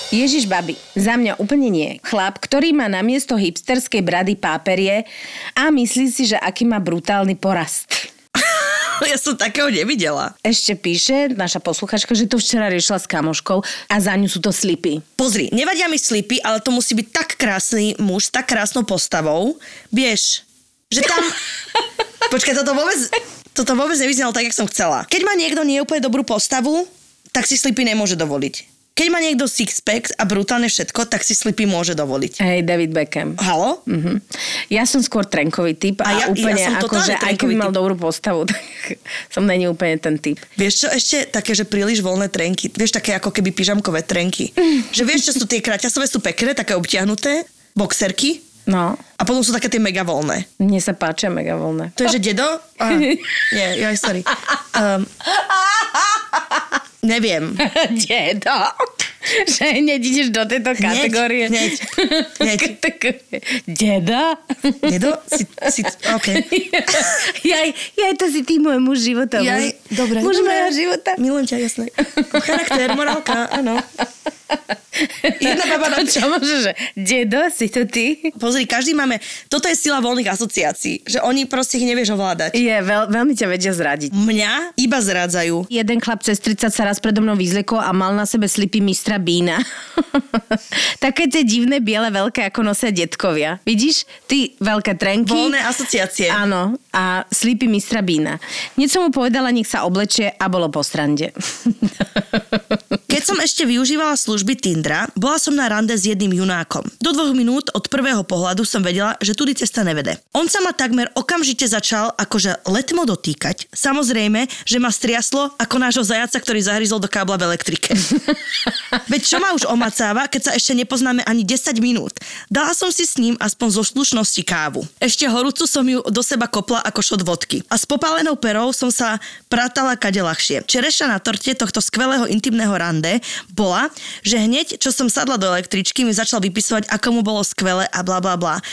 Ježiš babi, za mňa úplne nie. Chlap, ktorý má namiesto hipsterskej brady páperie a myslí si, že aký má brutálny porast. [laughs] Ja som takého nevidela. Ešte píše naša posluchačka, že to včera riešila s kamoškou a za ňu sú to slipy. Pozri, nevadia mi slipy, ale to musí byť tak krásny muž s tak krásnou postavou. Vieš, že tam... [laughs] Počkaj, toto vôbec, toto vôbec nevyznalo tak, jak som chcela. Keď má niekto nie úplne dobrú postavu, tak si slipy nemôže dovoliť. Keď má niekto six-pack a brutálne všetko, tak si slipy môže dovoliť. Hej, David Beckham. Halo? Mhm. Ja som skôr trenkový typ a, A ja- ja úplne som ako, že aj keby mal dobrú postavu, [laughs] tak som není úplne ten typ. Vieš čo, ešte také, že príliš voľné trenky. Vieš, také ako keby pyžamkové trenky. [laughs] že vieš, čo sú tie kraťasové, sú pekné, také obtiahnuté, boxerky. No, A potom sú také tie mega voľné. mne sa páčia mega voľné. To je, že dedo? Aha. Nie, ja sorry. [laughs] Um, neviem. [laughs] Dedo. Že hneď ideš do tejto kategórie. hneď, hneď. [laughs] Dedo? Dedo? Si, si, OK. [laughs] Jaj, jaj, to si ty môj muž života. Jaj, muž- dobre. Muž mojho života. Milujem ťa, jasné. Charakter, morálka, áno. Jedna baba na... Čo môže, že dedo, si to ty? Pozri, každý máme... Toto je sila voľných asociácií, že oni proste ich nevieš ovládať. Je, veľ, veľmi ťa vedia zradiť. Mňa iba zrádzajú. Jeden chlap cez 30 sa raz predo mnou vyzliekol a mal na sebe slipy mistra Bína. [laughs] Také tie divné biele veľké, ako nosia detkovia. Vidíš? Ty veľké trenky. Voľné asociácie. Áno, a slipy mistra Bína. Niečo mu povedala, nech sa oblečie a bolo po strande. [laughs] Keď som ešte využívala služby Tindra, bola som na rande s jedným junákom. Do dvoch minút od prvého pohľadu som vedela, že tudy cesta nevede. On sa ma takmer okamžite začal akože letmo dotýkať. Samozrejme, že ma striaslo ako nášho zajaca, ktorý zahryzol do kábla v elektrike. [laughs] Veď čo ma už omacáva, keď sa ešte nepoznáme ani 10 minút. Dala som si s ním aspoň zo slušnosti kávu. Ešte horúcu som ju do seba kopla ako šot vodky. A s popálenou perou som sa prátala kade ľahšie. Čereša na torte tohto skvelého intimného rande bola, že hneď, čo som sadla do električky, mi začal vypisovať, ako mu bolo skvelé a bla bla bla.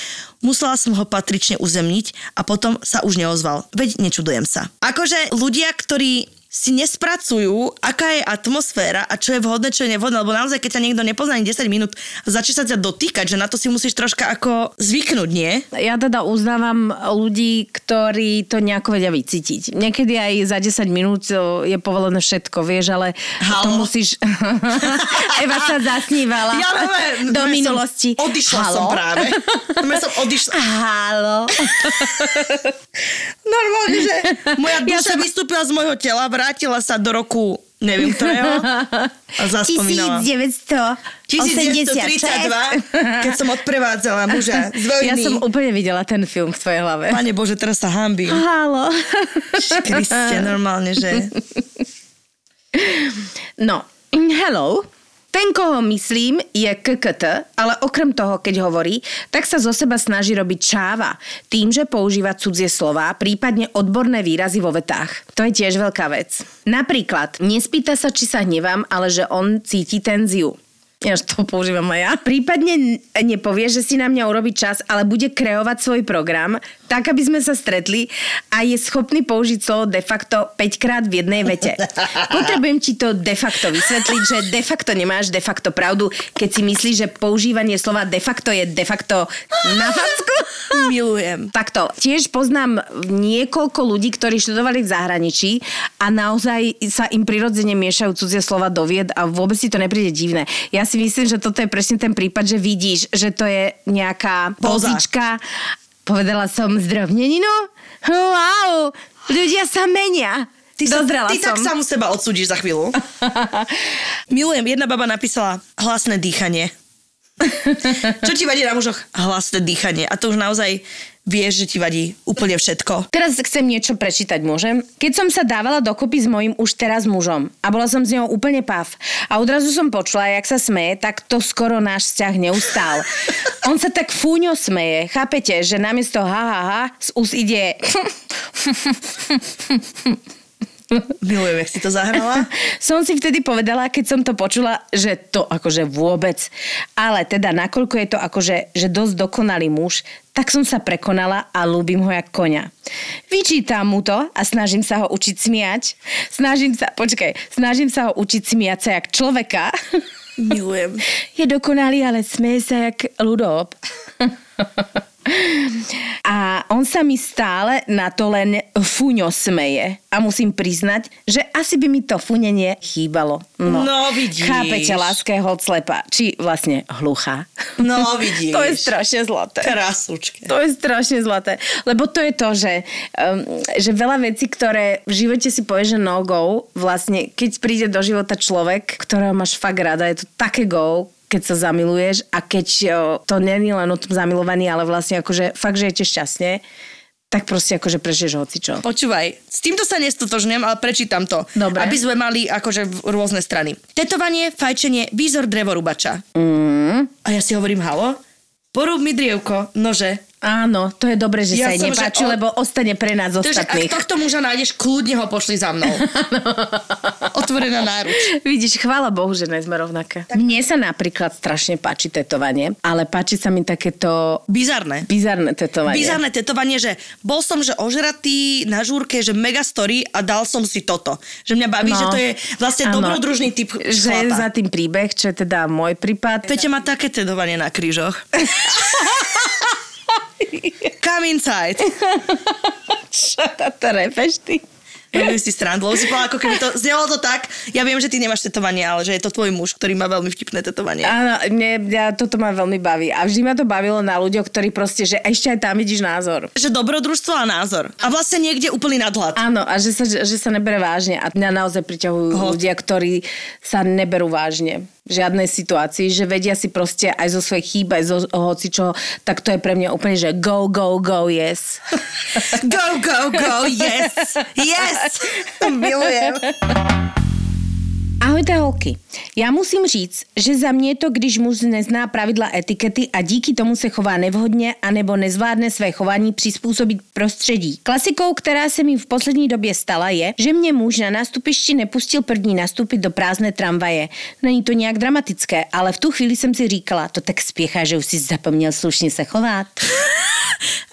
Musela som ho patrične uzemniť a potom sa už neozval. Veď nečudujem sa. Akože ľudia, ktorí si nespracujú, aká je atmosféra a čo je vhodné, čo je nevhodné, lebo naozaj, keď ťa niekto nepozná ani 10 minút začne sa ťa dotýkať, že na to si musíš troška ako zvyknúť, nie? Ja teda uznávam ľudí, ktorí to nejako vedia vycítiť. Niekedy aj za 10 minút je povolené všetko, vieš, ale Halo? to musíš... [laughs] Eva sa zasnívala Ja [laughs] nové, do minulosti. Som odišla Halo? som práve. Nové som odišla. Halo. Normálne, že moja Ja duša som- vystúpila z môjho tela, vrátila sa do roku neviem ktorého a [laughs] zaspomínala. 1986. 1932, keď som odprevádzala muža z vojny. Ja som úplne videla ten film v tvojej hlave. Pane Bože, teraz sa hambím. Halo. Kriste, normálne, že... No, hello. Ten, koho myslím, je KKT, ale okrem toho, keď hovorí, tak sa zo seba snaží robiť čáva tým, že používa cudzie slová, prípadne odborné výrazy vo vetách. To je tiež veľká vec. Napríklad, nespýta sa, či sa hnevám, ale že on cíti tenziu. Ja to používam aj ja. Prípadne nepovie, že si na mňa urobí čas, ale bude kreovať svoj program, tak aby sme sa stretli a je schopný použiť slovo de facto 5 krát v jednej vete. Potrebujem ti to de facto vysvetliť, že de facto nemáš de facto pravdu, keď si myslíš, že používanie slova de facto je de facto na facku. Milujem. Takto, tiež poznám niekoľko ľudí, ktorí študovali v zahraničí a naozaj sa im prirodzene miešajú cudzie slova do vied a vôbec si to nepríde divné. Ja si myslím, že toto je presne ten prípad, že vidíš, že to je nejaká pozička. Povedala som zdravneninu? Wow, ľudia sa menia. Ty, sa, Dozrela ty som. tak samu seba odsúdiš za chvíľu. [laughs] Milujem, jedna baba napísala hlasné dýchanie. [laughs] Čo ti vadí na mužoch? Hlasné dýchanie. A to už naozaj vieš, že ti vadí úplne všetko. Teraz chcem niečo prečítať, môžem? Keď som sa dávala dokopy s mojim už teraz mužom a bola som s ňou úplne pav a odrazu som počula, jak sa smeje, tak to skoro náš vzťah neustál. [laughs] On sa tak fúňo smeje, chápete, že namiesto ha, ha, ha z úst ide [laughs] [laughs] [laughs] Milujem, jak si to zahrala. som si vtedy povedala, keď som to počula, že to akože vôbec. Ale teda nakoľko je to akože že dosť dokonalý muž, tak som sa prekonala a ľúbim ho jak konia. Vyčítam mu to a snažím sa ho učiť smiať. Snažím sa, počkaj, snažím sa ho učiť smiať sa jak človeka. [laughs] Milujem. Je dokonalý, ale smeje sa jak ľudob. [laughs] Sa mi stále na to len fuňo smeje. A musím priznať, že asi by mi to funenie chýbalo. No, vidíš. Chápete, hod slepa. Či vlastne hluchá. No, vidíš. [laughs] To je strašne zlaté. Krásučke. To je strašne zlaté. Lebo to je to, že, um, že veľa vecí, ktoré v živote si povieš, že no go, vlastne keď príde do života človek, ktorého máš fakt rada, je to také go, keď sa zamiluješ a keď to není len o tom zamilovaní, ale vlastne akože fakt žijete šťastne, tak proste akože prežiješ hocičo. Počúvaj, s týmto sa nestotožňujem, ale prečítam to. Dobre. Aby sme mali akože v- rôzne strany. Tetovanie, fajčenie, výzor drevorubača. Mm. A ja si hovorím, halo? Porúb mi drievko, nože. Áno, to je dobre, že Ja sa jej že nepáči, on- lebo ostane pre nás ak ostatných. tohto muža nájdeš, kľudne ho pošli za mnou. [laughs] Otvorená náruč. Vidíš, chvála Bohu, že nie sme rovnaké. Mne sa napríklad strašne páči tetovanie, ale páči sa mi takéto Bizarné. bizarné tetovanie. Bizarné tetovanie, že bol som, že ožratý na žúrke, že mega story a dal som si toto. Že mňa baví, No. že to je vlastne Áno. dobrodružný typ Že je chlapa. za tým príbeh, čo je teda môj prípad. Peťa má také tetovanie na krížoch. [laughs] [laughs] Come inside. Čo to repeš ty? Robím si srandu, lebo si povedala, ako keby to, znelo to tak, ja viem, že ty nemáš tetovanie, ale že je to tvoj muž, ktorý má veľmi vtipné tetovanie. Áno, mne, ja, toto ma veľmi baví. A vždy ma to bavilo na ľuďoch, ktorí proste, že ešte aj tam vidíš názor. Že dobrodružstvo a názor. A vlastne niekde úplný nadhľad. Áno, a že sa, že sa nebere vážne. A mňa naozaj priťahujú Ho. ľudia, ktorí sa neberú vážne v žiadnej situácii, že vedia si proste aj zo svojich chýb, aj zo hoci čo, tak to je pre mňa úplne, že go, go, go, yes. [laughs] Go, go, go, yes, yes. Milujem. Ahojte holky. Já musím říct, že za mě je to, když muž nezná pravidla etikety a díky tomu se chová nevhodně anebo nezvládne své chování přizpůsobit prostředí. Klasikou, která se mi v poslední době stala, je, že mě muž na nástupišti nepustil první nastupit do prázdné tramvaje. Není to nějak dramatické, ale v tu chvíli jsem si říkala, to tak spěchá, že už si zapomněl slušně se chovat. [laughs]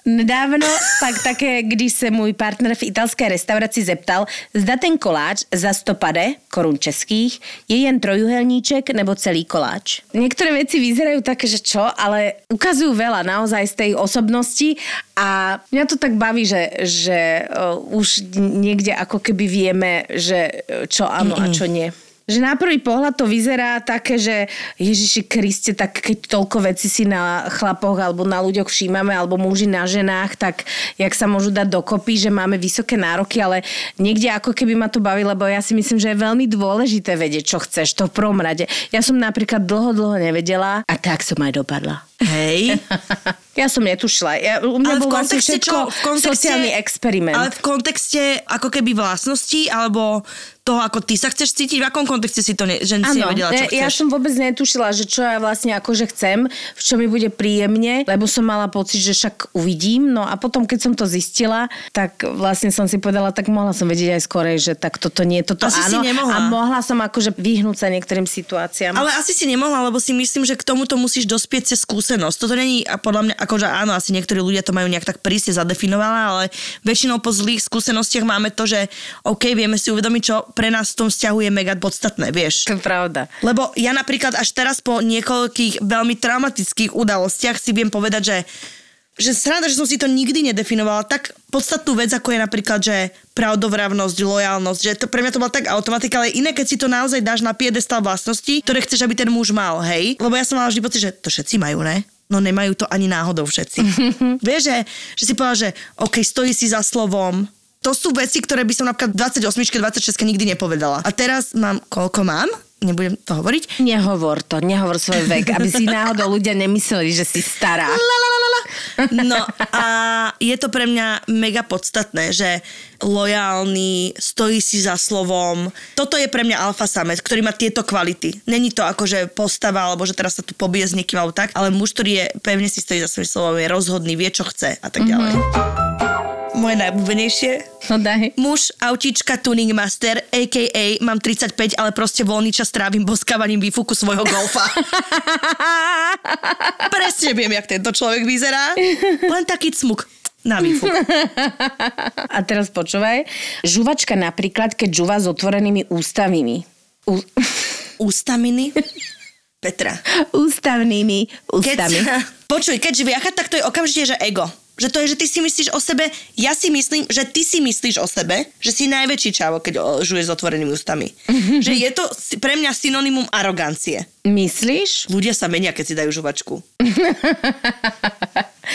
Nedávno pak také, když se můj partner v italské restauraci zeptal, zda ten koláč za 100 pade, korun českých, je jen trojuhelníček nebo celý koláč. Niektoré veci vyzerajú také, že čo, ale ukazujú veľa naozaj z tej osobnosti a mňa to tak baví, že, že uh, už niekde ako keby vieme, že uh, čo áno a čo nie. Že na prvý pohľad to vyzerá také, že Ježiši Kriste, tak keď toľko veci si na chlapoch alebo na ľuďoch všímame, alebo muži na ženách, tak jak sa môžu dať dokopy, že máme vysoké nároky, ale niekde ako keby ma to baví, lebo ja si myslím, že je veľmi dôležité vedieť, čo chceš, to v prvom rade. Ja som napríklad dlho, dlho nevedela a tak som aj dopadla. Hej. [laughs] Ja som netušila. Ja, u mňa Ale v bol vlastne kontexte všetko čo? V kontexte- sociálny experiment. Ale v kontexte ako keby vlastností, alebo toho, ako ty sa chceš cítiť, v akom kontexte si to ne, že si Áno, nevedela, čo ja chceš? som vôbec netušila, že čo ja vlastne akože chcem, v čo mi bude príjemne, lebo som mala pocit, že však uvidím. No a potom, keď som to zistila, tak vlastne som si povedala, tak mohla som vedieť aj skorej, že tak toto nie, toto Asi si áno. nemohla. A mohla som akože vyhnúť sa niektorým situáciám. Ale asi si nemohla, lebo si myslím, že k tomuto musíš dospieť cez skúsenosť. Toto není, a podľa mňa, akože áno, asi niektorí ľudia to majú nejak tak prísne zadefinované, ale väčšinou po zlých skúsenostiach máme to, že OK, vieme si uvedomiť, čo pre nás v tom vzťahu je mega podstatné, vieš. to je pravda. Lebo ja napríklad až teraz po niekoľkých veľmi traumatických udalostiach si viem povedať, že že sranda, že som si to nikdy nedefinovala tak podstatnú vec, ako je napríklad, že pravdovravnosť, lojalnosť, že to pre mňa to bola tak automatika, ale iné, keď si to naozaj dáš na piedestal vlastností, ktoré chceš, aby ten muž mal, hej? Lebo ja som mala vždy pocit, že to všetci majú, ne? No nemajú to ani náhodou všetci. [laughs] Vieš, že, že si povedala, že OK, stojí si za slovom, to sú veci, ktoré by som napríklad 28 26 nikdy nepovedala. A teraz mám, koľko mám? Nebudem to hovoriť. Nehovor to, nehovor svoj vek, aby si náhodou ľudia nemysleli, že si stará. La, la, la, la, la. No a je to pre mňa mega podstatné, že lojálny, stojí si za slovom. Toto je pre mňa alfa samec, ktorý má tieto kvality. Není to ako, že postava, alebo že teraz sa tu pobije s niekým alebo tak, ale muž, ktorý je pevne si stojí za svojím slovom, je rozhodný, vie, čo chce a tak ďalej. Moje najobľúbenejšie. No daj. Muž, autíčka, tuning master, a.k.a. mám 35, ale proste voľný čas trávim boskávaním výfuku svojho golfa. [laughs] Presne viem, jak tento človek vyzerá. Len taký cmuk na výfuk. [laughs] A teraz počúvaj. Žuvačka napríklad, keď žuva s otvorenými ústavými. Ú... [laughs] Ústaminy? Petra. Ústavnými ústami. Keď, počuj, keď žviacha, tak to je okamžite, že ego. Že to je, že ty si myslíš o sebe, ja si myslím, že ty si myslíš o sebe, že si najväčší čavo, keď žuješ s otvorenými ústami. že je to pre mňa synonymum arogancie. Myslíš? Ľudia sa menia, keď si dajú žuvačku. [laughs]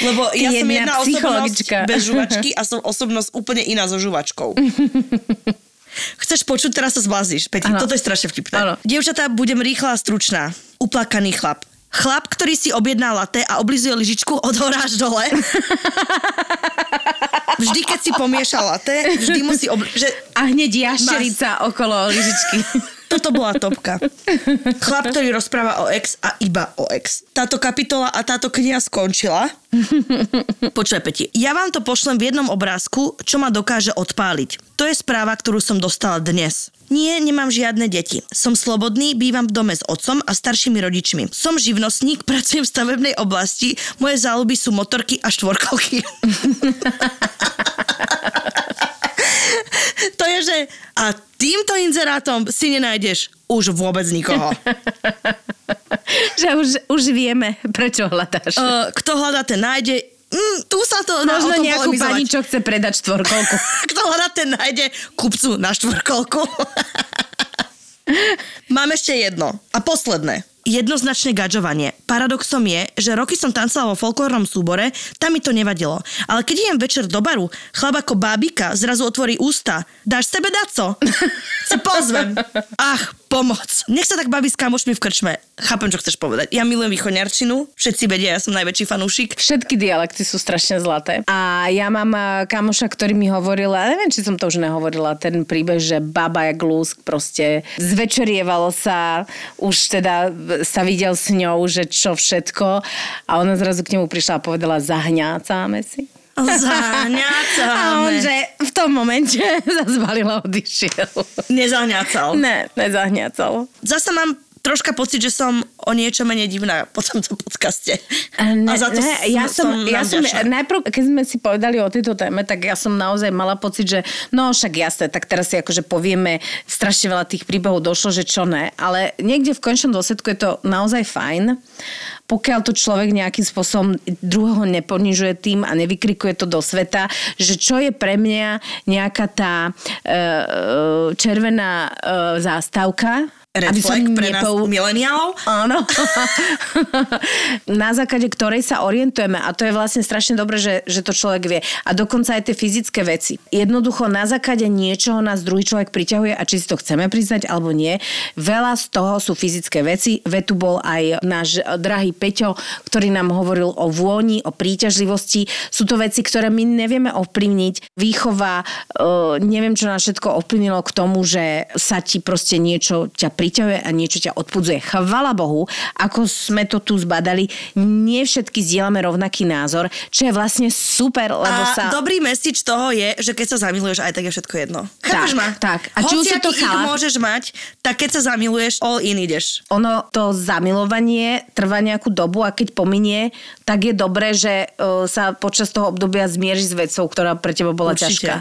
Lebo Ty ja som jedna jedna osobnosť bez žuvačky a som [laughs] osobnosť úplne iná so žuvačkou. [laughs] Chceš počuť, teraz sa zblázniš. Peti, toto je strašne vtipné. Áno. Dievčatá, budem rýchla a stručná. Uplakaný chlap. Chlap, ktorý si objedná latte a oblizuje lyžičku od hora až dole. Vždy, keď si pomieša latte, vždy musí obli- že A hneď jašterica okolo lyžičky. [laughs] Toto bola topka. Chlap, ktorý rozpráva o ex a iba o ex. Táto kapitola a táto kniha skončila. Počuj, Peti, ja vám to pošlem v jednom obrázku, čo ma dokáže odpáliť. To je správa, ktorú som dostala dnes. Nie, nemám žiadne deti. Som slobodný, bývam v dome s otcom a staršími rodičmi. Som živnostník, [laughs] pracujem v stavebnej oblasti, moje záľuby sú motorky a štvorkolky. [laughs] to je, že a týmto inzerátom si nenájdeš už vôbec nikoho. [laughs] že už, už vieme, prečo hľadáš. Uh, kto hľadá, ten nájde. Mm, tu sa to Možno tom nejakú pani, čo chce predať štvorkolku. [laughs] Kto hľadá, ten nájde kupcu na štvorkolku. [laughs] Mám ešte jedno. A posledné. Jednoznačne gadžovanie. Paradoxom je, že roky som tancovala vo folklórnom súbore, tam mi to nevadilo. Ale keď idem večer do baru, chlap ako bábika zrazu otvorí ústa. Dáš sebe daco? Sa pozvem. Ach, pomoc. Nech sa tak baví s kamošmi v krčme. Chápem, čo chceš povedať. Ja milujem východňarčinu. Všetci vedia, ja som najväčší fanúšik. Všetky dialekty sú strašne zlaté. A ja mám eh, kamoša, ktorý mi hovoril, a neviem, či som to už nehovorila, ten príbeh, že baba jak lúsk proste zvečerievalo sa, už teda sa videl s ňou, že čo všetko. A ona zrazu k nemu prišla a povedala, zahňácáme si. Zahňacáme. [laughs] A on, že v tom momente [laughs] zazvalila odišiel. Nezahňacal. Ne, nezahňacal. Zasa mám troška pocit, že som o niečo menej divná po tomto podcaste. Ne, a za to ne, ja som, ja vám som najprv, keď sme si povedali o tejto téme, tak ja som naozaj mala pocit, že no však jasné, tak teraz si akože povieme, strašne veľa tých príbehov došlo, že čo ne, ale niekde v končnom dôsledku je to naozaj fajn, pokiaľ to človek nejakým spôsobom druhého neponižuje tým a nevykrikuje to do sveta, že čo je pre mňa nejaká tá e, e, červená e, zástavka, Red flag pre nás mileniálov. Áno. [laughs] na základe ktorej sa orientujeme a to je vlastne strašne dobré, že, že to človek vie. A dokonca aj tie fyzické veci. Jednoducho na základe niečoho nás druhý človek priťahuje a či si to chceme priznať alebo nie. Veľa z toho sú fyzické veci. Vetu bol aj náš drahý Peťo, ktorý nám hovoril o vôni, o príťažlivosti. Sú to veci, ktoré my nevieme ovplyvniť. Výchova, e, neviem, čo nás všetko ovplyvnilo k tomu, že sa ti proste niečo ťa priťahuje a niečo ťa odpudzuje. Chvala Bohu, ako sme to tu zbadali, nie všetky zdieľame rovnaký názor, čo je vlastne super, lebo A sa... dobrý message toho je, že keď sa zamiluješ, aj tak je všetko jedno. Chápeš Tak, ma? tak. A či už to chalán- môžeš mať, tak keď sa zamiluješ, all in ideš. ono, to zamilovanie trvá nejakú dobu a keď pominie, tak je dobré, že uh, sa počas toho obdobia zmieriš s vecou, ktorá pre teba bola Určite. ťažká.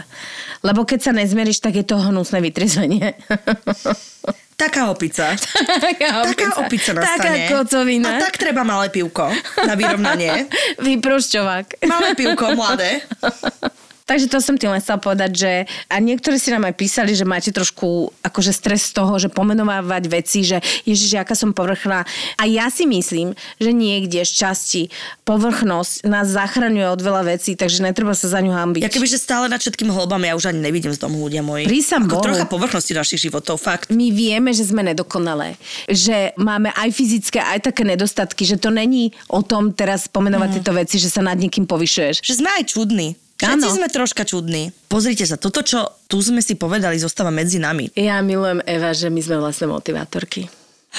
Lebo keď sa nezmieríš, tak je to hnusné vytriezvenie. [laughs] Taká opica. [laughs] Taká Taká opica Taká nastane. kocovina. A tak treba malé pivko na vyrovnanie. [laughs] Vyprošťovák. Malé pivko, mladé. [laughs] Takže to som tým len chcela povedať, že a niektorí si nám aj písali, že máte trošku akože stres z toho, že pomenovávať veci, že ježiš, aká som povrchná. A ja si myslím, že niekde z časti povrchnosť nás zachraňuje od veľa vecí, takže netreba sa za ňu hambiť. Ja kebyže stále nad všetkým holbám, ja už ani nevidím z domu ľudia moji. Prísam Ako Bohu. trocha povrchnosti našich životov, fakt. my vieme, že sme nedokonalé. Že máme aj fyzické, aj také nedostatky, že to není o tom teraz pomenovať mm. tieto veci, že sa nad niekým povyšuješ. Že sme aj čudní. Všetci sme troška čudní. Pozrite sa, toto, čo tu sme si povedali, zostáva medzi nami. Ja milujem Eva, že my sme vlastne motivátorky.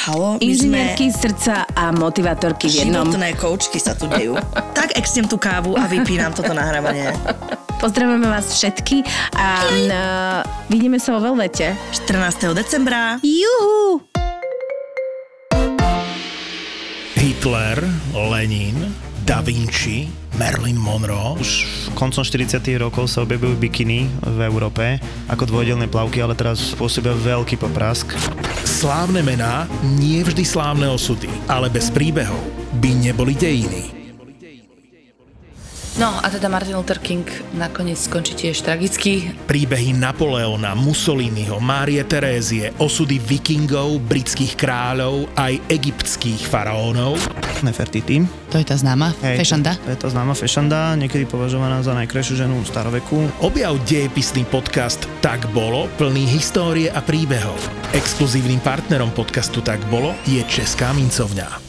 Halo, my sme... Inžinierky srdca a motivátorky v jednom. Životné koučky sa tu dejú. [laughs] tak exnem tú kávu a vypínam toto nahrávanie. Pozdravujeme vás všetky a uh, vidíme sa vo Velvete. 14. decembra. Juhu! Hitler, Lenin, Da Vinci, Marilyn Monroe. Už koncom 40 rokov sa objavujú bikiny v Európe ako dvojdelné plavky, ale teraz pôsobia veľký poprask. Slávne mená, nie vždy slávne osudy, ale bez príbehov by neboli dejiny. No a teda Martin Luther King nakoniec skončí tiež tragicky. Príbehy Napoleona, Mussoliniho, Márie Terézie, osudy vikingov, britských kráľov, aj egyptských faraónov. Nefertiti. To je tá známa Hej, fešanda. To, to je tá známa fešanda, niekedy považovaná za najkrajšiu ženu staroveku. Objav dejepisný podcast Tak bolo, plný histórie a príbehov. Exkluzívnym partnerom podcastu Tak bolo je Česká mincovňa.